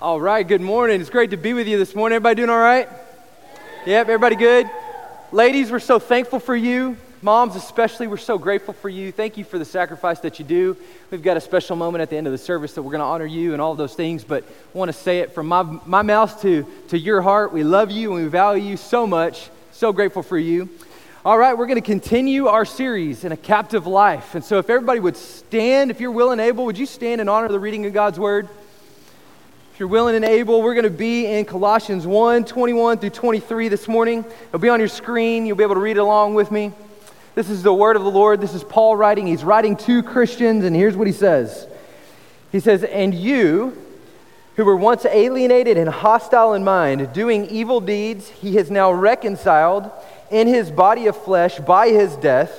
All right, good morning. It's great to be with you this morning. Everybody doing all right? Yep, everybody good? Ladies, we're so thankful for you. Moms, especially, we're so grateful for you. Thank you for the sacrifice that you do. We've got a special moment at the end of the service that we're going to honor you and all those things, but I want to say it from my, my mouth to, to your heart. We love you and we value you so much. So grateful for you. All right, we're going to continue our series in a captive life. And so, if everybody would stand, if you're willing and able, would you stand and honor the reading of God's word? If you're willing and able, we're going to be in Colossians 1 21 through 23 this morning. It'll be on your screen. You'll be able to read along with me. This is the word of the Lord. This is Paul writing. He's writing to Christians, and here's what he says He says, And you, who were once alienated and hostile in mind, doing evil deeds, he has now reconciled in his body of flesh by his death,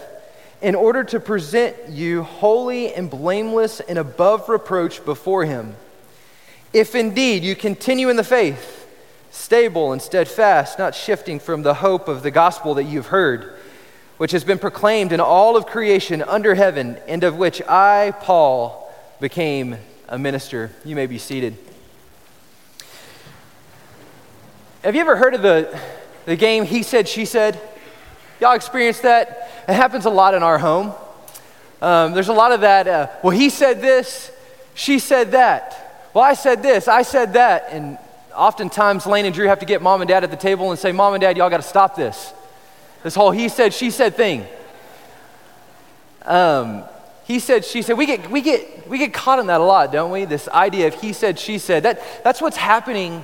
in order to present you holy and blameless and above reproach before him. If indeed you continue in the faith, stable and steadfast, not shifting from the hope of the gospel that you've heard, which has been proclaimed in all of creation under heaven, and of which I, Paul, became a minister. You may be seated. Have you ever heard of the, the game He Said, She Said? Y'all experienced that? It happens a lot in our home. Um, there's a lot of that. Uh, well, he said this, she said that. Well, I said this, I said that. And oftentimes, Lane and Drew have to get mom and dad at the table and say, Mom and dad, y'all got to stop this. This whole he said, she said thing. Um, he said, she said. We get, we, get, we get caught in that a lot, don't we? This idea of he said, she said. That, that's what's happening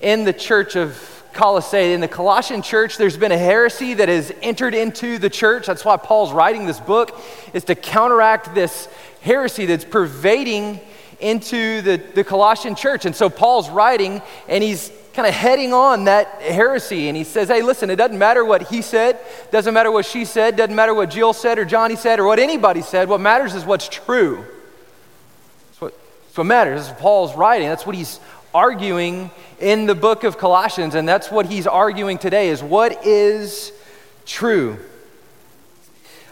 in the church of Colossae. In the Colossian church, there's been a heresy that has entered into the church. That's why Paul's writing this book, is to counteract this heresy that's pervading into the, the Colossian church. And so Paul's writing and he's kind of heading on that heresy. And he says, hey, listen, it doesn't matter what he said, doesn't matter what she said, doesn't matter what Jill said or Johnny said or what anybody said. What matters is what's true. That's what, that's what matters. Paul's writing. That's what he's arguing in the book of Colossians. And that's what he's arguing today is what is true.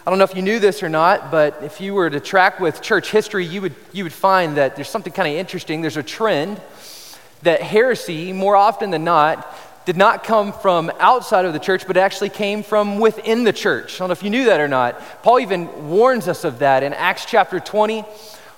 I don't know if you knew this or not, but if you were to track with church history, you would, you would find that there's something kind of interesting. There's a trend that heresy, more often than not, did not come from outside of the church, but actually came from within the church. I don't know if you knew that or not. Paul even warns us of that in Acts chapter 20.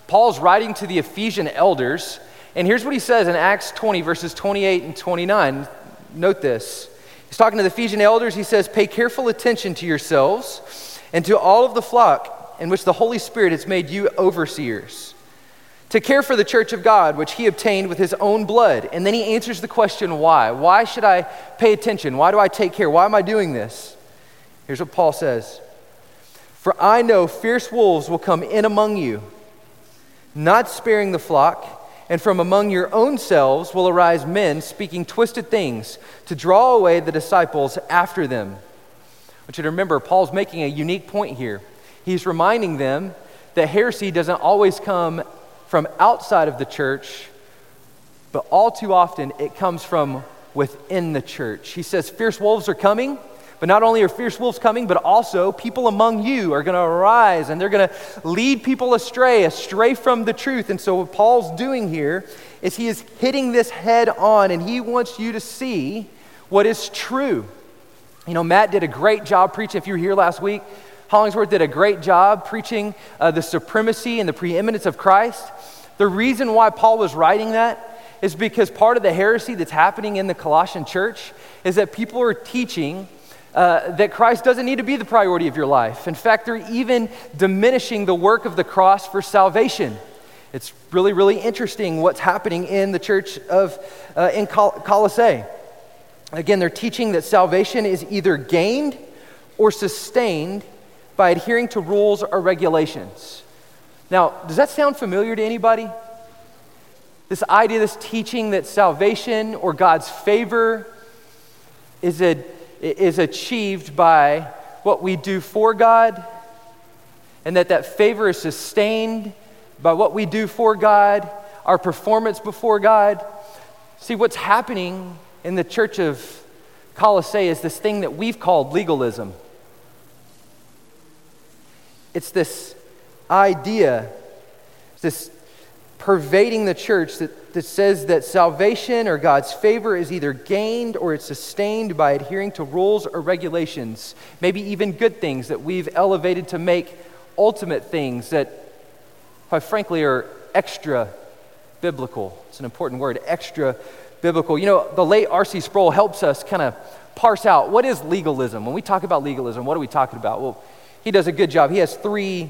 Paul's writing to the Ephesian elders, and here's what he says in Acts 20, verses 28 and 29. Note this. He's talking to the Ephesian elders. He says, Pay careful attention to yourselves and to all of the flock in which the Holy Spirit has made you overseers, to care for the church of God, which he obtained with his own blood. And then he answers the question, why? Why should I pay attention? Why do I take care? Why am I doing this? Here's what Paul says For I know fierce wolves will come in among you, not sparing the flock. And from among your own selves will arise men speaking twisted things to draw away the disciples after them want you to remember, Paul's making a unique point here. He's reminding them that heresy doesn't always come from outside of the church, but all too often it comes from within the church. He says, Fierce wolves are coming, but not only are fierce wolves coming, but also people among you are going to arise and they're going to lead people astray, astray from the truth. And so, what Paul's doing here is he is hitting this head on and he wants you to see what is true. You know, Matt did a great job preaching. If you were here last week, Hollingsworth did a great job preaching uh, the supremacy and the preeminence of Christ. The reason why Paul was writing that is because part of the heresy that's happening in the Colossian church is that people are teaching uh, that Christ doesn't need to be the priority of your life. In fact, they're even diminishing the work of the cross for salvation. It's really, really interesting what's happening in the church of uh, in Col- Colossae. Again, they're teaching that salvation is either gained or sustained by adhering to rules or regulations. Now, does that sound familiar to anybody? This idea, this teaching that salvation or God's favor is, a, is achieved by what we do for God, and that that favor is sustained by what we do for God, our performance before God. See, what's happening in the church of Colossae is this thing that we've called legalism. It's this idea, this pervading the church that that says that salvation or God's favor is either gained or it's sustained by adhering to rules or regulations, maybe even good things that we've elevated to make ultimate things that, quite frankly, are extra biblical. It's an important word, extra biblical. You know, the late R.C. Sproul helps us kind of parse out what is legalism. When we talk about legalism, what are we talking about? Well, he does a good job. He has three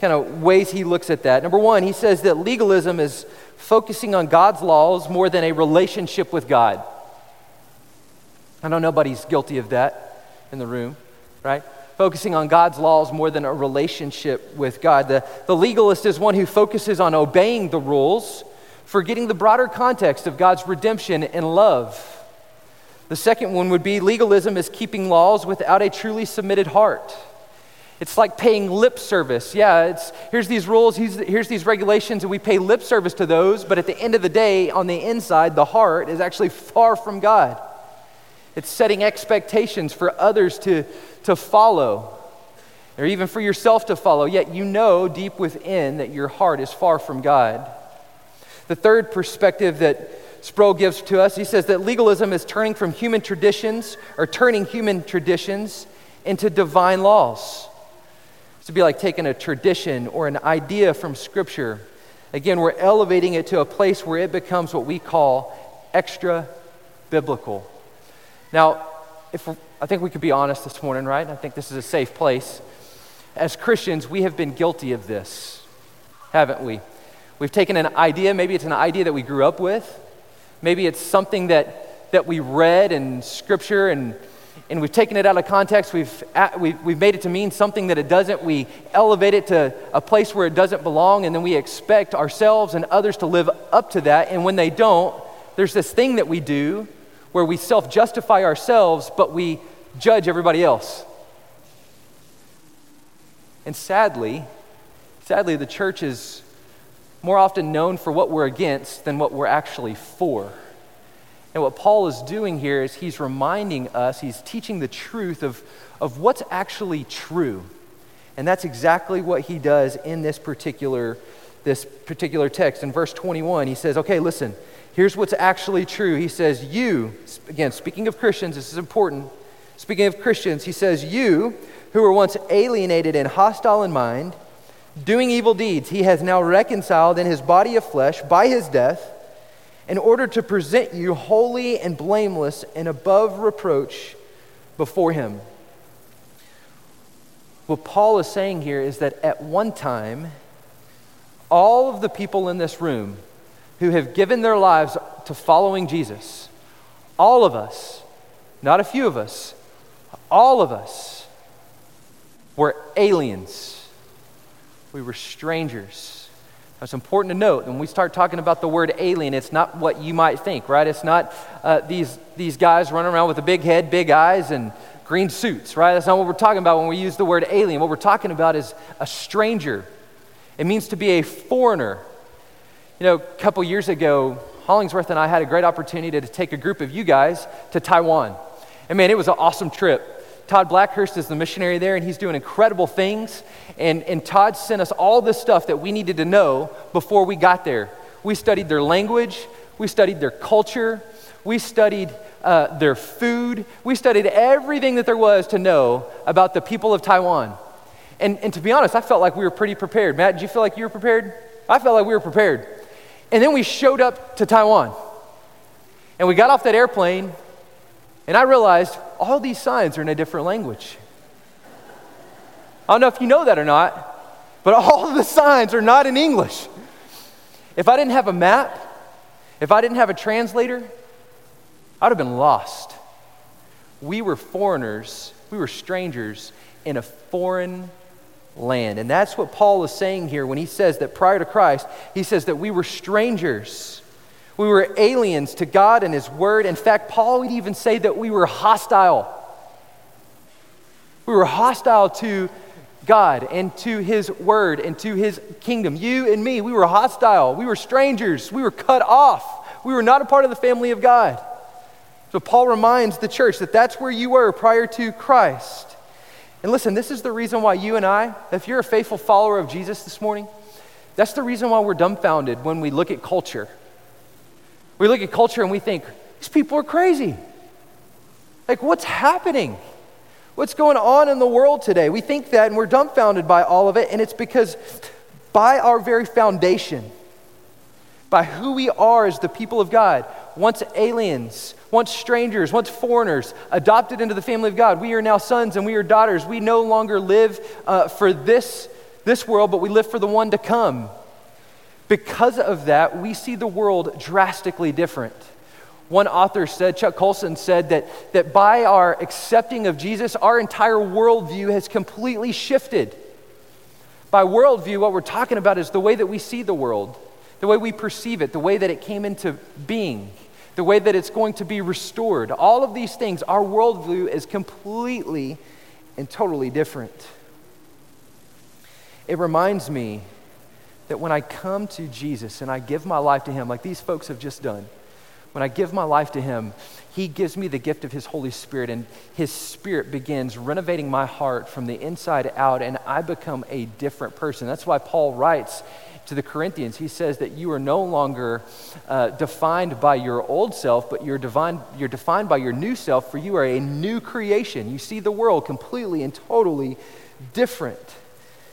kind of ways he looks at that. Number one, he says that legalism is focusing on God's laws more than a relationship with God. I know nobody's guilty of that in the room, right? Focusing on God's laws more than a relationship with God. The, the legalist is one who focuses on obeying the rules, forgetting the broader context of God's redemption and love. The second one would be legalism is keeping laws without a truly submitted heart. It's like paying lip service. Yeah, it's here's these rules, here's, these regulations, and we pay lip service to those, but at the end of the day, on the inside, the heart is actually far from God. It's setting expectations for others to, to follow, or even for yourself to follow, yet you know deep within that your heart is far from God. The third perspective that Sproul gives to us, he says that legalism is turning from human traditions or turning human traditions into divine laws It's to be like taking a tradition or an idea from Scripture. Again, we're elevating it to a place where it becomes what we call extra biblical. Now, if I think we could be honest this morning, right? I think this is a safe place. As Christians, we have been guilty of this, haven't we? We've taken an idea, maybe it's an idea that we grew up with, maybe it's something that, that we read in Scripture and and we've taken it out of context. We've, we've, we've made it to mean something that it doesn't. We elevate it to a place where it doesn't belong, and then we expect ourselves and others to live up to that. And when they don't, there's this thing that we do where we self justify ourselves, but we judge everybody else. And sadly, sadly, the church is more often known for what we're against than what we're actually for. And what Paul is doing here is he's reminding us, he's teaching the truth of, of what's actually true. And that's exactly what he does in this particular, this particular text. In verse 21, he says, Okay, listen, here's what's actually true. He says, You, again, speaking of Christians, this is important. Speaking of Christians, he says, You who were once alienated and hostile in mind, doing evil deeds, he has now reconciled in his body of flesh by his death in order to present you holy and blameless and above reproach before Him. What Paul is saying here is that at one time, all of the people in this room who have given their lives to following Jesus, all of us, not a few of us, all of us were aliens. We were strangers. It's important to note when we start talking about the word alien, it's not what you might think, right? It's not uh, these, these guys running around with a big head, big eyes, and green suits, right? That's not what we're talking about when we use the word alien. What we're talking about is a stranger. It means to be a foreigner. You know, a couple years ago, Hollingsworth and I had a great opportunity to take a group of you guys to Taiwan. And man, it was an awesome trip. Todd Blackhurst is the missionary there, and he's doing incredible things. And, and Todd sent us all this stuff that we needed to know before we got there. We studied their language, we studied their culture, we studied uh, their food, we studied everything that there was to know about the people of Taiwan. And, and to be honest, I felt like we were pretty prepared. Matt, did you feel like you were prepared? I felt like we were prepared. And then we showed up to Taiwan. And we got off that airplane, and I realized all these signs are in a different language. I don't know if you know that or not, but all of the signs are not in English. If I didn't have a map, if I didn't have a translator, I'd have been lost. We were foreigners, we were strangers in a foreign land. And that's what Paul is saying here when he says that prior to Christ, he says that we were strangers we were aliens to God and His Word. In fact, Paul would even say that we were hostile. We were hostile to God and to His Word and to His kingdom. You and me, we were hostile. We were strangers. We were cut off. We were not a part of the family of God. So Paul reminds the church that that's where you were prior to Christ. And listen, this is the reason why you and I, if you're a faithful follower of Jesus this morning, that's the reason why we're dumbfounded when we look at culture We look at culture and we think, these people are crazy. Like, what's happening? What's going on in the world today? We think that and we're dumbfounded by all of it, and it's because by our very foundation, by who we are as the people of God, once aliens, once strangers, once foreigners, adopted into the family of God, we are now sons and we are daughters. We no longer live uh, for this, this world, but we live for the one to come. Because of that, we see the world drastically different. One author said, Chuck Colson said, that, that by our accepting of Jesus, our entire worldview has completely shifted. By worldview, what we're talking about is the way that we see the world, the way we perceive it, the way that it came into being, the way that it's going to be restored. All of these things, our worldview is completely and totally different. It reminds me that when I come to Jesus and I give my life to Him, like these folks have just done, when I give my life to Him, He gives me the gift of His Holy Spirit, and His Spirit begins renovating my heart from the inside out, and I become a different person. That's why Paul writes to the Corinthians, he says that you are no longer uh, defined by your old self, but you're, divine, you're defined by your new self, for you are a new creation. You see the world completely and totally different.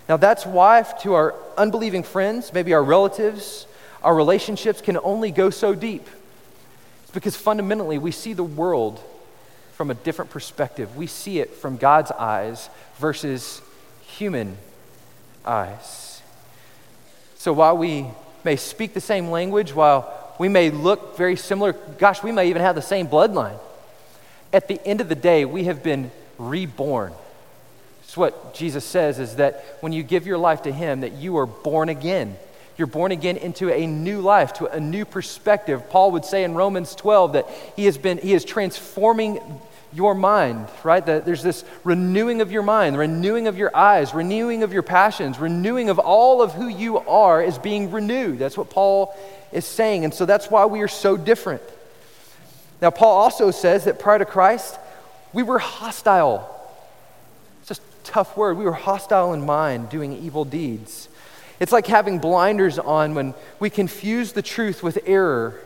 Now, that's why, to our unbelieving friends, maybe our relatives, our relationships can only go so deep. It's because fundamentally we see the world from a different perspective. We see it from God's eyes versus human eyes. So while we may speak the same language, while we may look very similar, gosh, we may even have the same bloodline, at the end of the day, we have been reborn. What Jesus says is that when you give your life to Him, that you are born again. You're born again into a new life, to a new perspective. Paul would say in Romans 12 that he has been, he is transforming your mind, right? That there's this renewing of your mind, renewing of your eyes, renewing of your passions, renewing of all of who you are is being renewed. That's what Paul is saying. And so that's why we are so different. Now, Paul also says that prior to Christ, we were hostile. Tough word. We were hostile in mind, doing evil deeds. It's like having blinders on when we confuse the truth with error,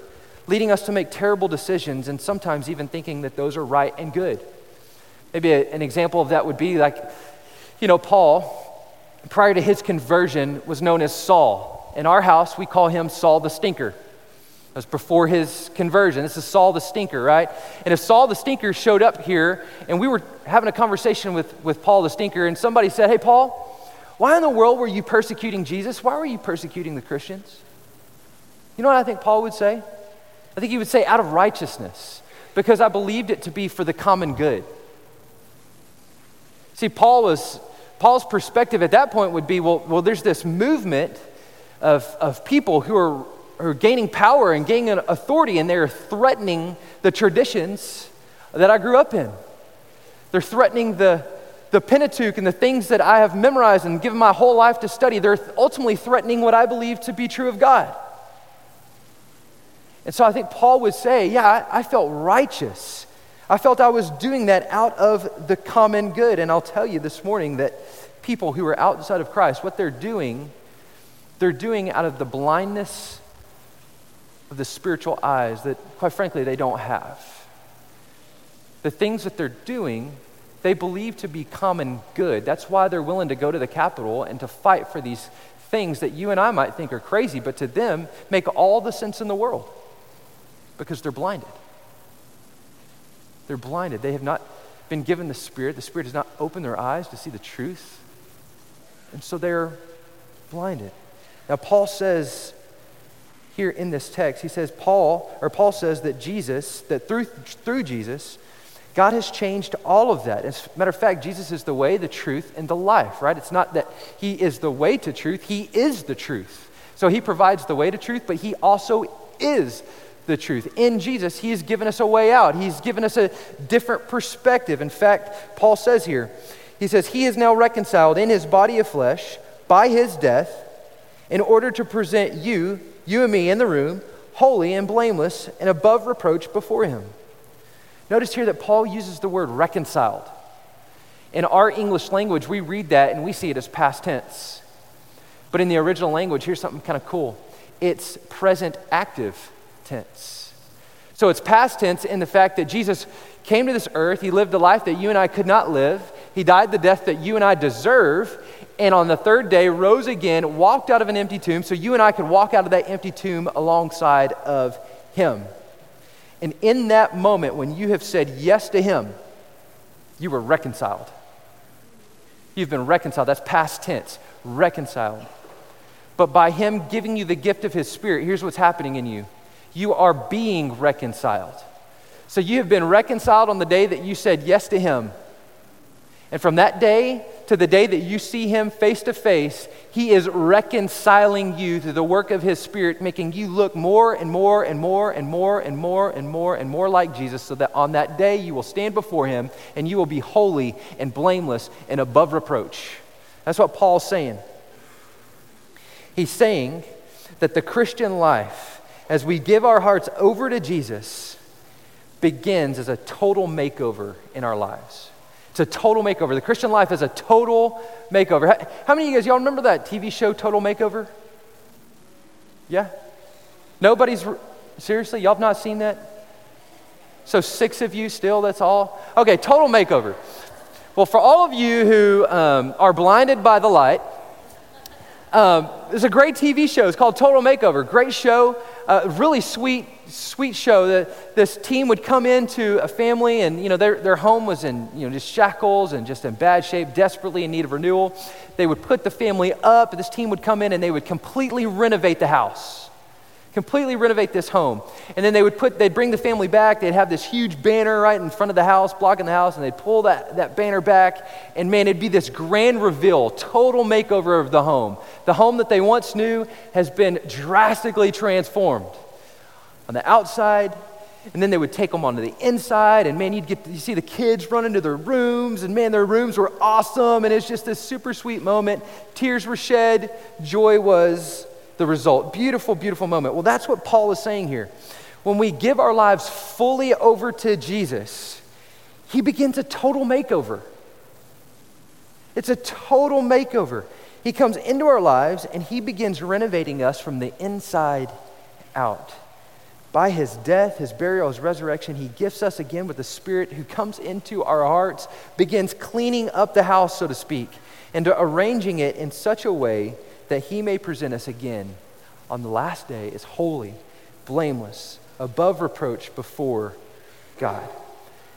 leading us to make terrible decisions and sometimes even thinking that those are right and good. Maybe a, an example of that would be like, you know, Paul, prior to his conversion, was known as Saul. In our house, we call him Saul the Stinker. That was before his conversion. This is Saul the Stinker, right? And if Saul the Stinker showed up here and we were having a conversation with, with Paul the Stinker, and somebody said, Hey, Paul, why in the world were you persecuting Jesus? Why were you persecuting the Christians? You know what I think Paul would say? I think he would say, out of righteousness, because I believed it to be for the common good. See, Paul was, Paul's perspective at that point would be well, well there's this movement of, of people who are, are gaining power and gaining authority, and they're threatening the traditions that I grew up in. They're threatening the, the Pentateuch and the things that I have memorized and given my whole life to study, they're ultimately threatening what I believe to be true of God. And so I think Paul would say, Yeah, I, I felt righteous. I felt I was doing that out of the common good. And I'll tell you this morning that people who are outside of Christ, what they're doing, they're doing out of the blindness of the spiritual eyes that, quite frankly, they don't have. The things that they're doing they believe to be common good. That's why they're willing to go to the Capitol and to fight for these things that you and I might think are crazy, but to them make all the sense in the world because they're blinded. They're blinded. They have not been given the Spirit. The Spirit has not opened their eyes to see the truth. And so they're blinded. Now, Paul says here in this text, he says, Paul, or Paul says that Jesus, that through, through Jesus, God has changed all of that. As a matter of fact, Jesus is the way, the truth, and the life, right? It's not that He is the way to truth, He is the truth. So He provides the way to truth, but He also is the truth. In Jesus, He has given us a way out, He's given us a different perspective. In fact, Paul says here, He says, He is now reconciled in His body of flesh by His death in order to present you, you and me in the room, holy and blameless and above reproach before Him. Notice here that Paul uses the word reconciled. In our English language, we read that and we see it as past tense. But in the original language, here's something kind of cool it's present active tense. So it's past tense in the fact that Jesus came to this earth, he lived a life that you and I could not live, he died the death that you and I deserve, and on the third day rose again, walked out of an empty tomb, so you and I could walk out of that empty tomb alongside of him. And in that moment, when you have said yes to him, you were reconciled. You've been reconciled. That's past tense, reconciled. But by him giving you the gift of his spirit, here's what's happening in you you are being reconciled. So you have been reconciled on the day that you said yes to him. And from that day to the day that you see him face to face, he is reconciling you through the work of his spirit, making you look more and more and more and more and more and more and more like Jesus, so that on that day you will stand before him and you will be holy and blameless and above reproach. That's what Paul's saying. He's saying that the Christian life, as we give our hearts over to Jesus, begins as a total makeover in our lives. A total makeover. The Christian life is a total makeover. How many of you guys, y'all remember that TV show, Total Makeover? Yeah? Nobody's, seriously, y'all have not seen that? So six of you still, that's all? Okay, Total Makeover. Well, for all of you who um, are blinded by the light, um, there's a great TV show. It's called Total Makeover. Great show, uh, really sweet, sweet show. That this team would come into a family, and you know their their home was in you know just shackles and just in bad shape, desperately in need of renewal. They would put the family up. This team would come in and they would completely renovate the house completely renovate this home. And then they would put, they'd bring the family back. They'd have this huge banner right in front of the house, blocking the house, and they'd pull that, that banner back. And man, it'd be this grand reveal, total makeover of the home. The home that they once knew has been drastically transformed on the outside. And then they would take them onto the inside, and man, you'd get you see the kids run into their rooms, and man, their rooms were awesome, and it's just this super sweet moment. Tears were shed, joy was the result. Beautiful, beautiful moment. Well, that's what Paul is saying here. When we give our lives fully over to Jesus, he begins a total makeover. It's a total makeover. He comes into our lives and he begins renovating us from the inside out. By his death, his burial, his resurrection, he gifts us again with the Spirit who comes into our hearts, begins cleaning up the house, so to speak, and arranging it in such a way that he may present us again on the last day as holy, blameless, above reproach before God.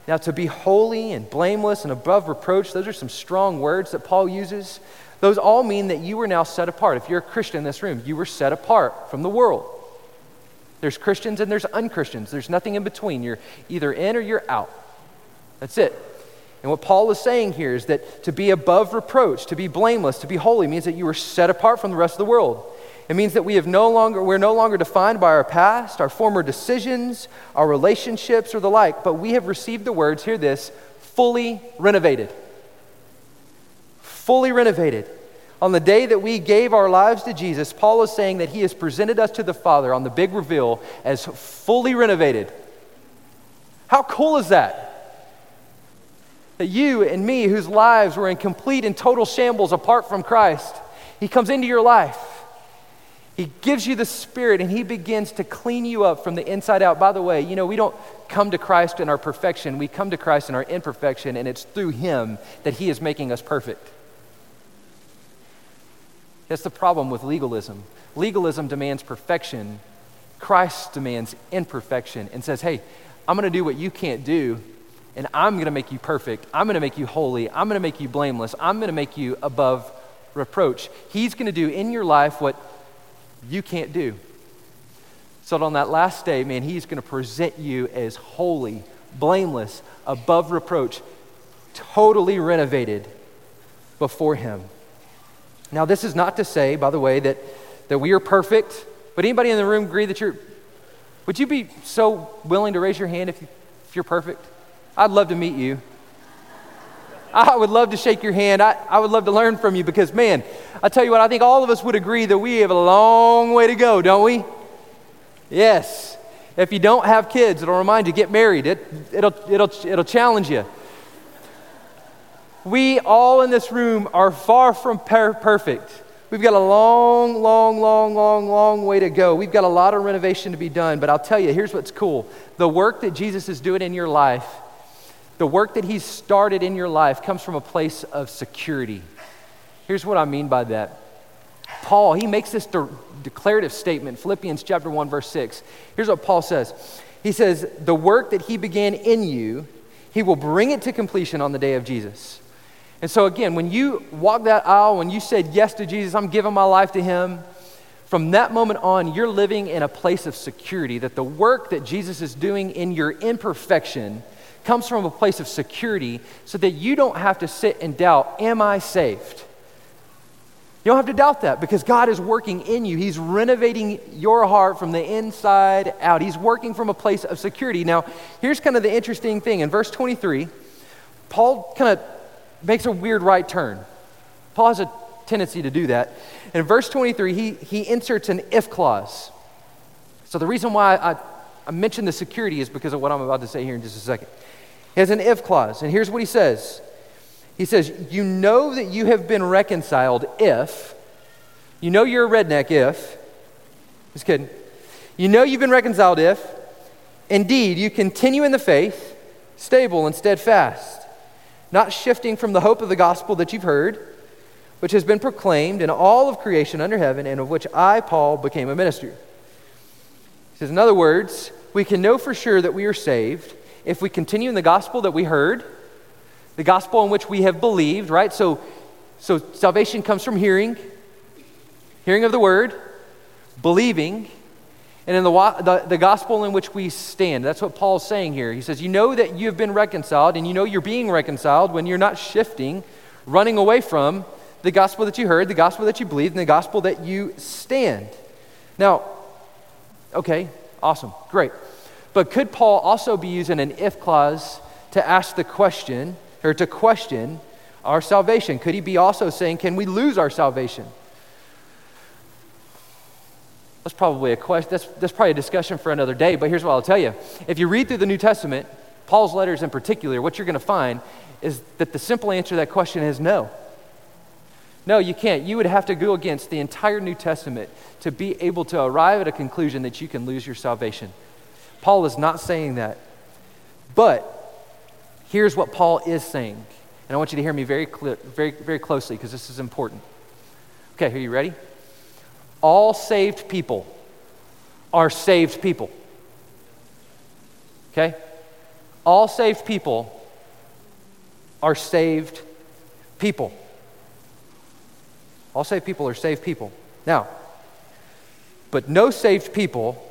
Now, to be holy and blameless and above reproach, those are some strong words that Paul uses. Those all mean that you are now set apart. If you're a Christian in this room, you were set apart from the world. There's Christians and there's unchristians. There's nothing in between. You're either in or you're out. That's it. And what Paul is saying here is that to be above reproach, to be blameless, to be holy means that you are set apart from the rest of the world. It means that we have no longer, we're no longer defined by our past, our former decisions, our relationships, or the like, but we have received the words, hear this, fully renovated. Fully renovated. On the day that we gave our lives to Jesus, Paul is saying that he has presented us to the Father on the big reveal as fully renovated. How cool is that? That you and me, whose lives were in complete and total shambles apart from Christ, He comes into your life. He gives you the Spirit and He begins to clean you up from the inside out. By the way, you know, we don't come to Christ in our perfection, we come to Christ in our imperfection, and it's through Him that He is making us perfect. That's the problem with legalism. Legalism demands perfection, Christ demands imperfection and says, hey, I'm going to do what you can't do, and I'm going to make you perfect. I'm going to make you holy. I'm going to make you blameless. I'm going to make you above reproach. He's going to do in your life what you can't do. So on that last day, man, he's going to present you as holy, blameless, above reproach, totally renovated before him. Now, this is not to say, by the way, that, that we are perfect. But anybody in the room agree that you're, would you be so willing to raise your hand if, you, if you're perfect? I'd love to meet you. I would love to shake your hand. I, I would love to learn from you because, man, I tell you what, I think all of us would agree that we have a long way to go, don't we? Yes. If you don't have kids, it'll remind you get married. It, it'll, it'll, it'll challenge you. We all in this room are far from per- perfect. We've got a long, long, long, long, long way to go. We've got a lot of renovation to be done, but I'll tell you, here's what's cool. The work that Jesus is doing in your life, the work that He's started in your life, comes from a place of security. Here's what I mean by that. Paul, he makes this de- declarative statement, Philippians chapter 1, verse 6. Here's what Paul says He says, The work that He began in you, He will bring it to completion on the day of Jesus. And so, again, when you walk that aisle, when you said yes to Jesus, I'm giving my life to Him, from that moment on, you're living in a place of security that the work that Jesus is doing in your imperfection comes from a place of security so that you don't have to sit and doubt, Am I saved? You don't have to doubt that because God is working in you. He's renovating your heart from the inside out. He's working from a place of security. Now, here's kind of the interesting thing. In verse 23, Paul kind of makes a weird right turn. Paul has a tendency to do that. In verse 23, he, he inserts an if clause. So the reason why I, I mentioned the security is because of what I'm about to say here in just a second. He has an if clause, and here's what he says He says, You know that you have been reconciled if, you know you're a redneck if, just kidding. You know you've been reconciled if, indeed, you continue in the faith, stable and steadfast not shifting from the hope of the gospel that you've heard, which has been proclaimed in all of creation under heaven, and of which I, Paul, became a minister. He says, in other words, we can know for sure that we are saved if we continue in the gospel that we heard, the gospel in which we have believed, right? So, so salvation comes from hearing, hearing of the word, believing, and in the, the, the, gospel in which we stand. That's what Paul's saying here. He says, You know that you have been reconciled, and you know you're being reconciled when you're not shifting, running away from the gospel that you heard, the gospel that you believed, and the gospel that you stand. Now, okay, awesome, great. But could Paul also be using an if clause to ask the question, or to question our salvation? Could he be also saying, Can we lose our salvation? That's probably a question. That's, that's probably a discussion for another day, but here's what I'll tell you. If you read through the New Testament, Paul's letters in particular, what you're going to find is that the simple answer to that question is no. No, you can't. You would have to go against the entire New Testament to be able to arrive at a conclusion that you can lose your salvation. Paul is not saying that. But here's what Paul is saying. And I want you to hear me very, very, very closely because this is important. Okay, are you ready? all saved people are saved people. Okay? All saved people are saved people. All saved people are saved people. Now, but no saved people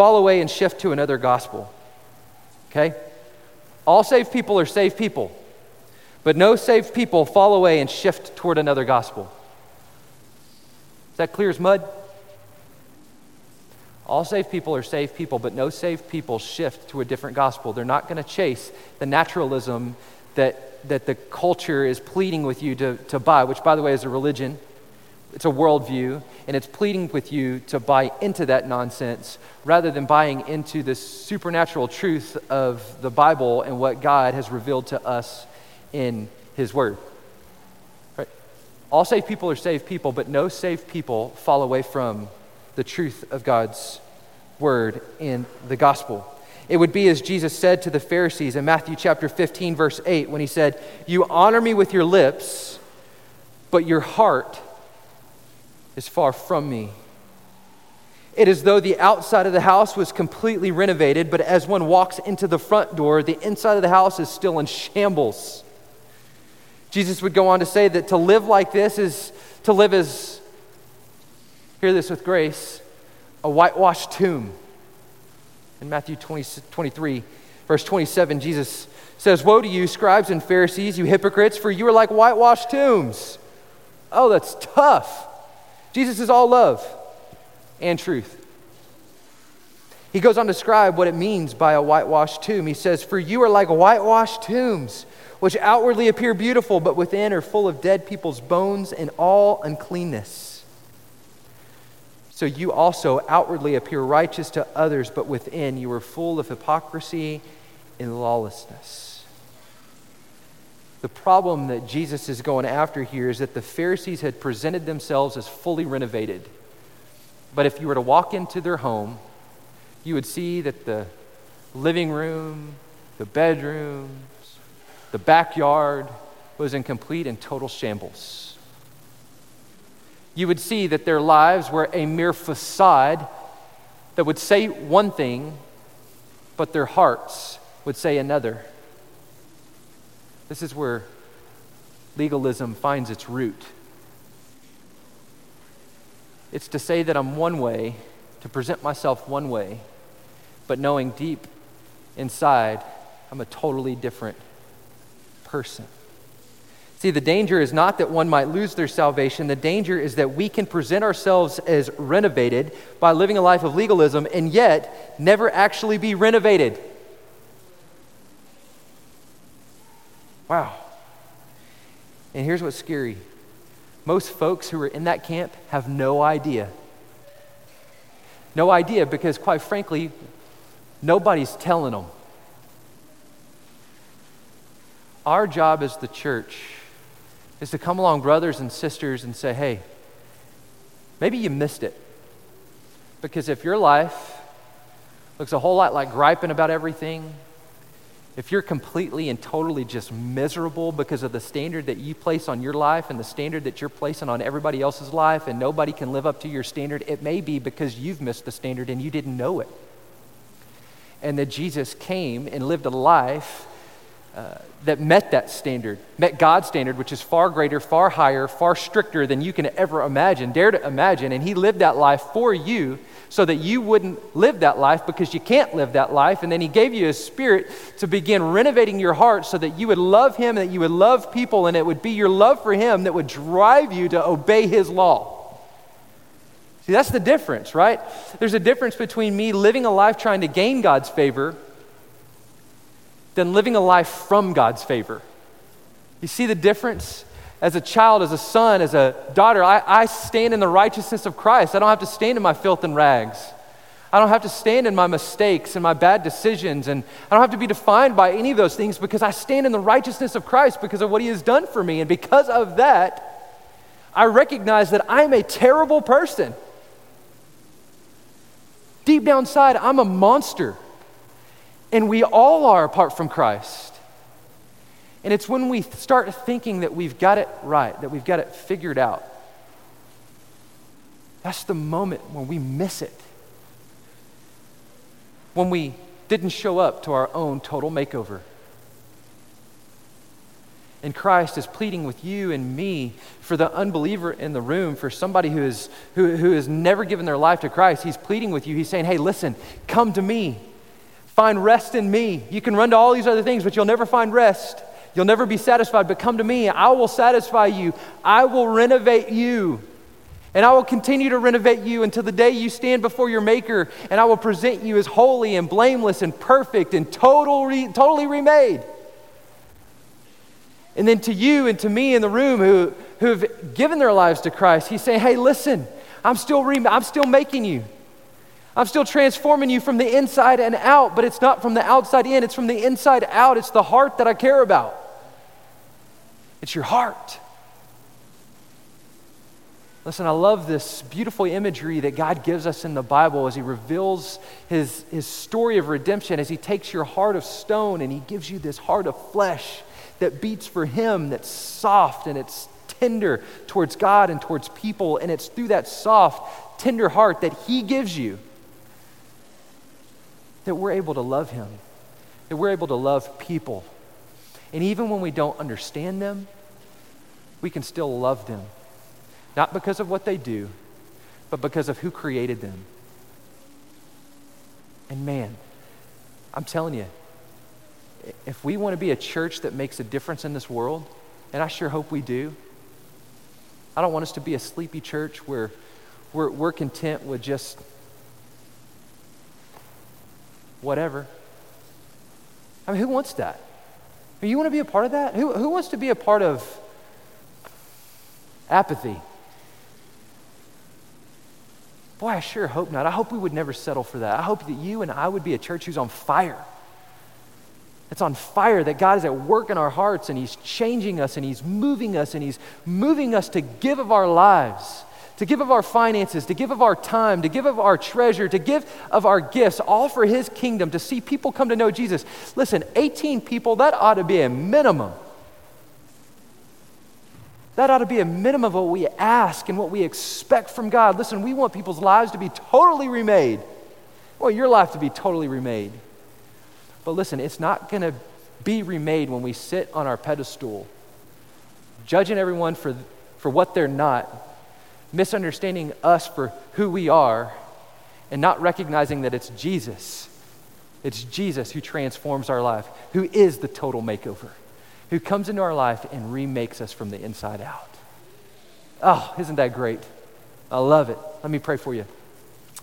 fall away and shift to another gospel. Okay? All saved people are saved people, but no saved people fall away and shift toward another gospel Is that clear as mud? All saved people are saved people, but no saved people shift to a different gospel. They're not going to chase the naturalism that, that the culture is pleading with you to, to buy, which, by the way, is a religion. It's a worldview, and it's pleading with you to buy into that nonsense rather than buying into the supernatural truth of the Bible and what God has revealed to us in His Word. All saved people are saved people, but no saved people fall away from the truth of God's word in the gospel. It would be as Jesus said to the Pharisees in Matthew chapter 15, verse 8, when he said, You honor me with your lips, but your heart is far from me. It is though the outside of the house was completely renovated, but as one walks into the front door, the inside of the house is still in shambles. Jesus would go on to say that to live like this is to live as, hear this with grace, a whitewashed tomb. In Matthew 20, 23, verse 27, Jesus says, Woe to you, scribes and Pharisees, you hypocrites, for you are like whitewashed tombs. Oh, that's tough. Jesus is all love and truth. He goes on to describe what it means by a whitewashed tomb. He says, For you are like whitewashed tombs which outwardly appear beautiful, but within are full of dead people's bones and all uncleanness. So you also outwardly appear righteous to others, but within you are full of hypocrisy and lawlessness. The problem that Jesus is going after here is that the Pharisees had presented themselves as fully renovated. But if you were to walk into their home, you would see that the living room, the bedrooms, the backyard was in complete and total shambles. You would see that their lives were a mere facade that would say one thing, but their hearts would say another. This is where legalism finds its root. It's to say that I'm one way, to present myself one way, but knowing deep inside I'm a totally different person. See, the danger is not that one might lose their salvation. The danger is that we can present ourselves as renovated by living a life of legalism and yet never actually be renovated. Wow. And here's what's scary most folks who are in that camp have no idea. No idea because, quite frankly, nobody's telling them. Our job as the church is to come along, brothers and sisters, and say, hey, maybe you missed it. Because if your life looks a whole lot like griping about everything, if you're completely and totally just miserable because of the standard that you place on your life and the standard that you're placing on everybody else's life, and nobody can live up to your standard, it may be because you've missed the standard and you didn't know it. And that Jesus came and lived a life uh, that met that standard, met God's standard, which is far greater, far higher, far stricter than you can ever imagine, dare to imagine. And He lived that life for you so that you wouldn't live that life because you can't live that life. And then He gave you a spirit to begin renovating your heart so that you would love Him that you would love people, and it would be your love for Him that would drive you to obey His law. See, that's the difference, right? There's a difference between me living a life trying to gain God's favor than living a life from God's favor. You see the difference? As a child, as a son, as a daughter, I, I stand in the righteousness of Christ. I don't have to stand in my filth and rags. I don't have to stand in my mistakes and my bad decisions, and I don't have to be defined by any of those things because I stand in the righteousness of Christ because of what He has done for me. And because of that, I recognize that I'm a terrible person. Deep down inside, I'm a monster. And we all are apart from Christ. And it's when we start thinking that we've got it right, that we've got it figured out. That's the moment when we miss it. When we didn't show up to our own total makeover. And Christ is pleading with you and me for the unbeliever in the room, for somebody who, is, who, who has never given their life to Christ. He's pleading with you. He's saying, hey, listen, come to me. Find rest in me. You can run to all these other things, but you'll never find rest. You'll never be satisfied, but come to me. I will satisfy you. I will renovate you. And I will continue to renovate you until the day you stand before your Maker, and I will present you as holy and blameless and perfect and total totally remade. And then to you and to me in the room who, who have given their lives to Christ, he's saying, hey, listen, I'm still, re- I'm still making you. I'm still transforming you from the inside and out, but it's not from the outside in, it's from the inside out. It's the heart that I care about. It's your heart. Listen, I love this beautiful imagery that God gives us in the Bible as He reveals His, his story of redemption, as He takes your heart of stone and He gives you this heart of flesh that beats for Him, that's soft and it's tender towards God and towards people. And it's through that soft, tender heart that He gives you that we're able to love Him, that we're able to love people. And even when we don't understand them, we can still love them. Not because of what they do, but because of who created them. And man, I'm telling you, if we want to be a church that makes a difference in this world, and I sure hope we do, I don't want us to be a sleepy church where we're, we're content with just whatever. I mean, who wants that? You want to be a part of that? Who, who wants to be a part of apathy? Boy, I sure hope not. I hope we would never settle for that. I hope that you and I would be a church who's on fire. It's on fire that God is at work in our hearts and He's changing us and He's moving us and He's moving us to give of our lives, to give of our finances, to give of our time, to give of our treasure, to give of our gifts, all for His kingdom, to see people come to know Jesus. Listen, 18 people, that ought to be a minimum. That ought to be a minimum of what we ask and what we expect from God. Listen, we want people's lives to be totally remade. Well, your life to be totally remade. But listen, it's not going to be remade when we sit on our pedestal, judging everyone for, for what they're not, misunderstanding us for who we are, and not recognizing that it's Jesus. It's Jesus who transforms our life, who is the total makeover, who comes into our life and remakes us from the inside out. Oh, isn't that great? I love it. Let me pray for you.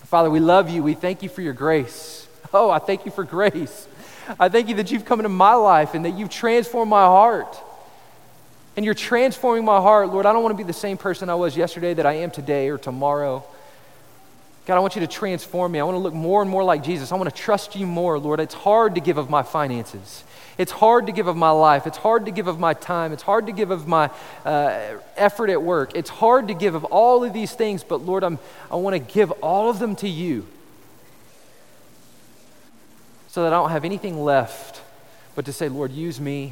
Father, we love you. We thank you for your grace. Oh, I thank you for grace. I thank you that you've come into my life and that you've transformed my heart. And you're transforming my heart. Lord, I don't want to be the same person I was yesterday that I am today or tomorrow. God, I want you to transform me. I want to look more and more like Jesus. I want to trust you more, Lord. It's hard to give of my finances. It's hard to give of my life. It's hard to give of my time. It's hard to give of my uh, effort at work. It's hard to give of all of these things, but Lord, I'm, I want to give all of them to you so that I don't have anything left but to say, Lord, use me.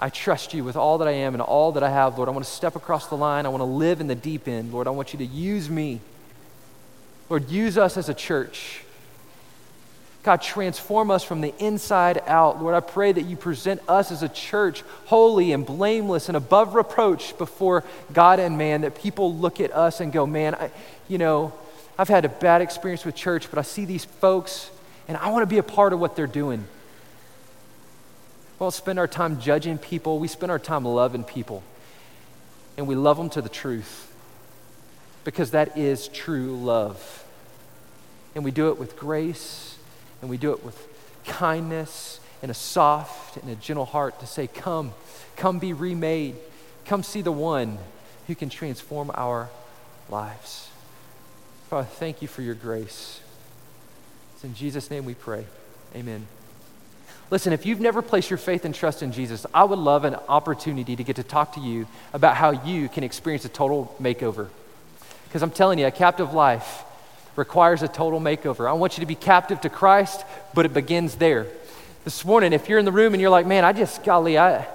I trust you with all that I am and all that I have, Lord. I want to step across the line. I want to live in the deep end. Lord, I want you to use me. Lord, use us as a church. God, transform us from the inside out. Lord, I pray that you present us as a church holy and blameless and above reproach before God and man, that people look at us and go, man, I, you know, I've had a bad experience with church, but I see these folks and I want to be a part of what they're doing. We don't spend our time judging people, we spend our time loving people. And we love them to the truth because that is true love. And we do it with grace and we do it with kindness and a soft and a gentle heart to say, Come, come be remade. Come see the one who can transform our lives. Father, thank you for your grace. It's in Jesus' name we pray. Amen. Listen, if you've never placed your faith and trust in Jesus, I would love an opportunity to get to talk to you about how you can experience a total makeover. Because I'm telling you, a captive life requires a total makeover. I want you to be captive to Christ, but it begins there. This morning, if you're in the room and you're like, man, I just, golly, I,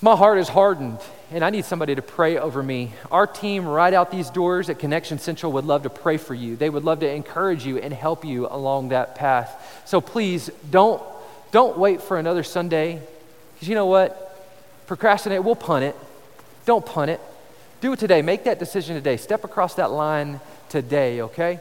my heart is hardened and I need somebody to pray over me. Our team, right out these doors at Connection Central, would love to pray for you. They would love to encourage you and help you along that path. So please don't, don't wait for another Sunday. Because you know what? Procrastinate, we'll punt it. Don't punt it. Do it today. Make that decision today. Step across that line today, okay?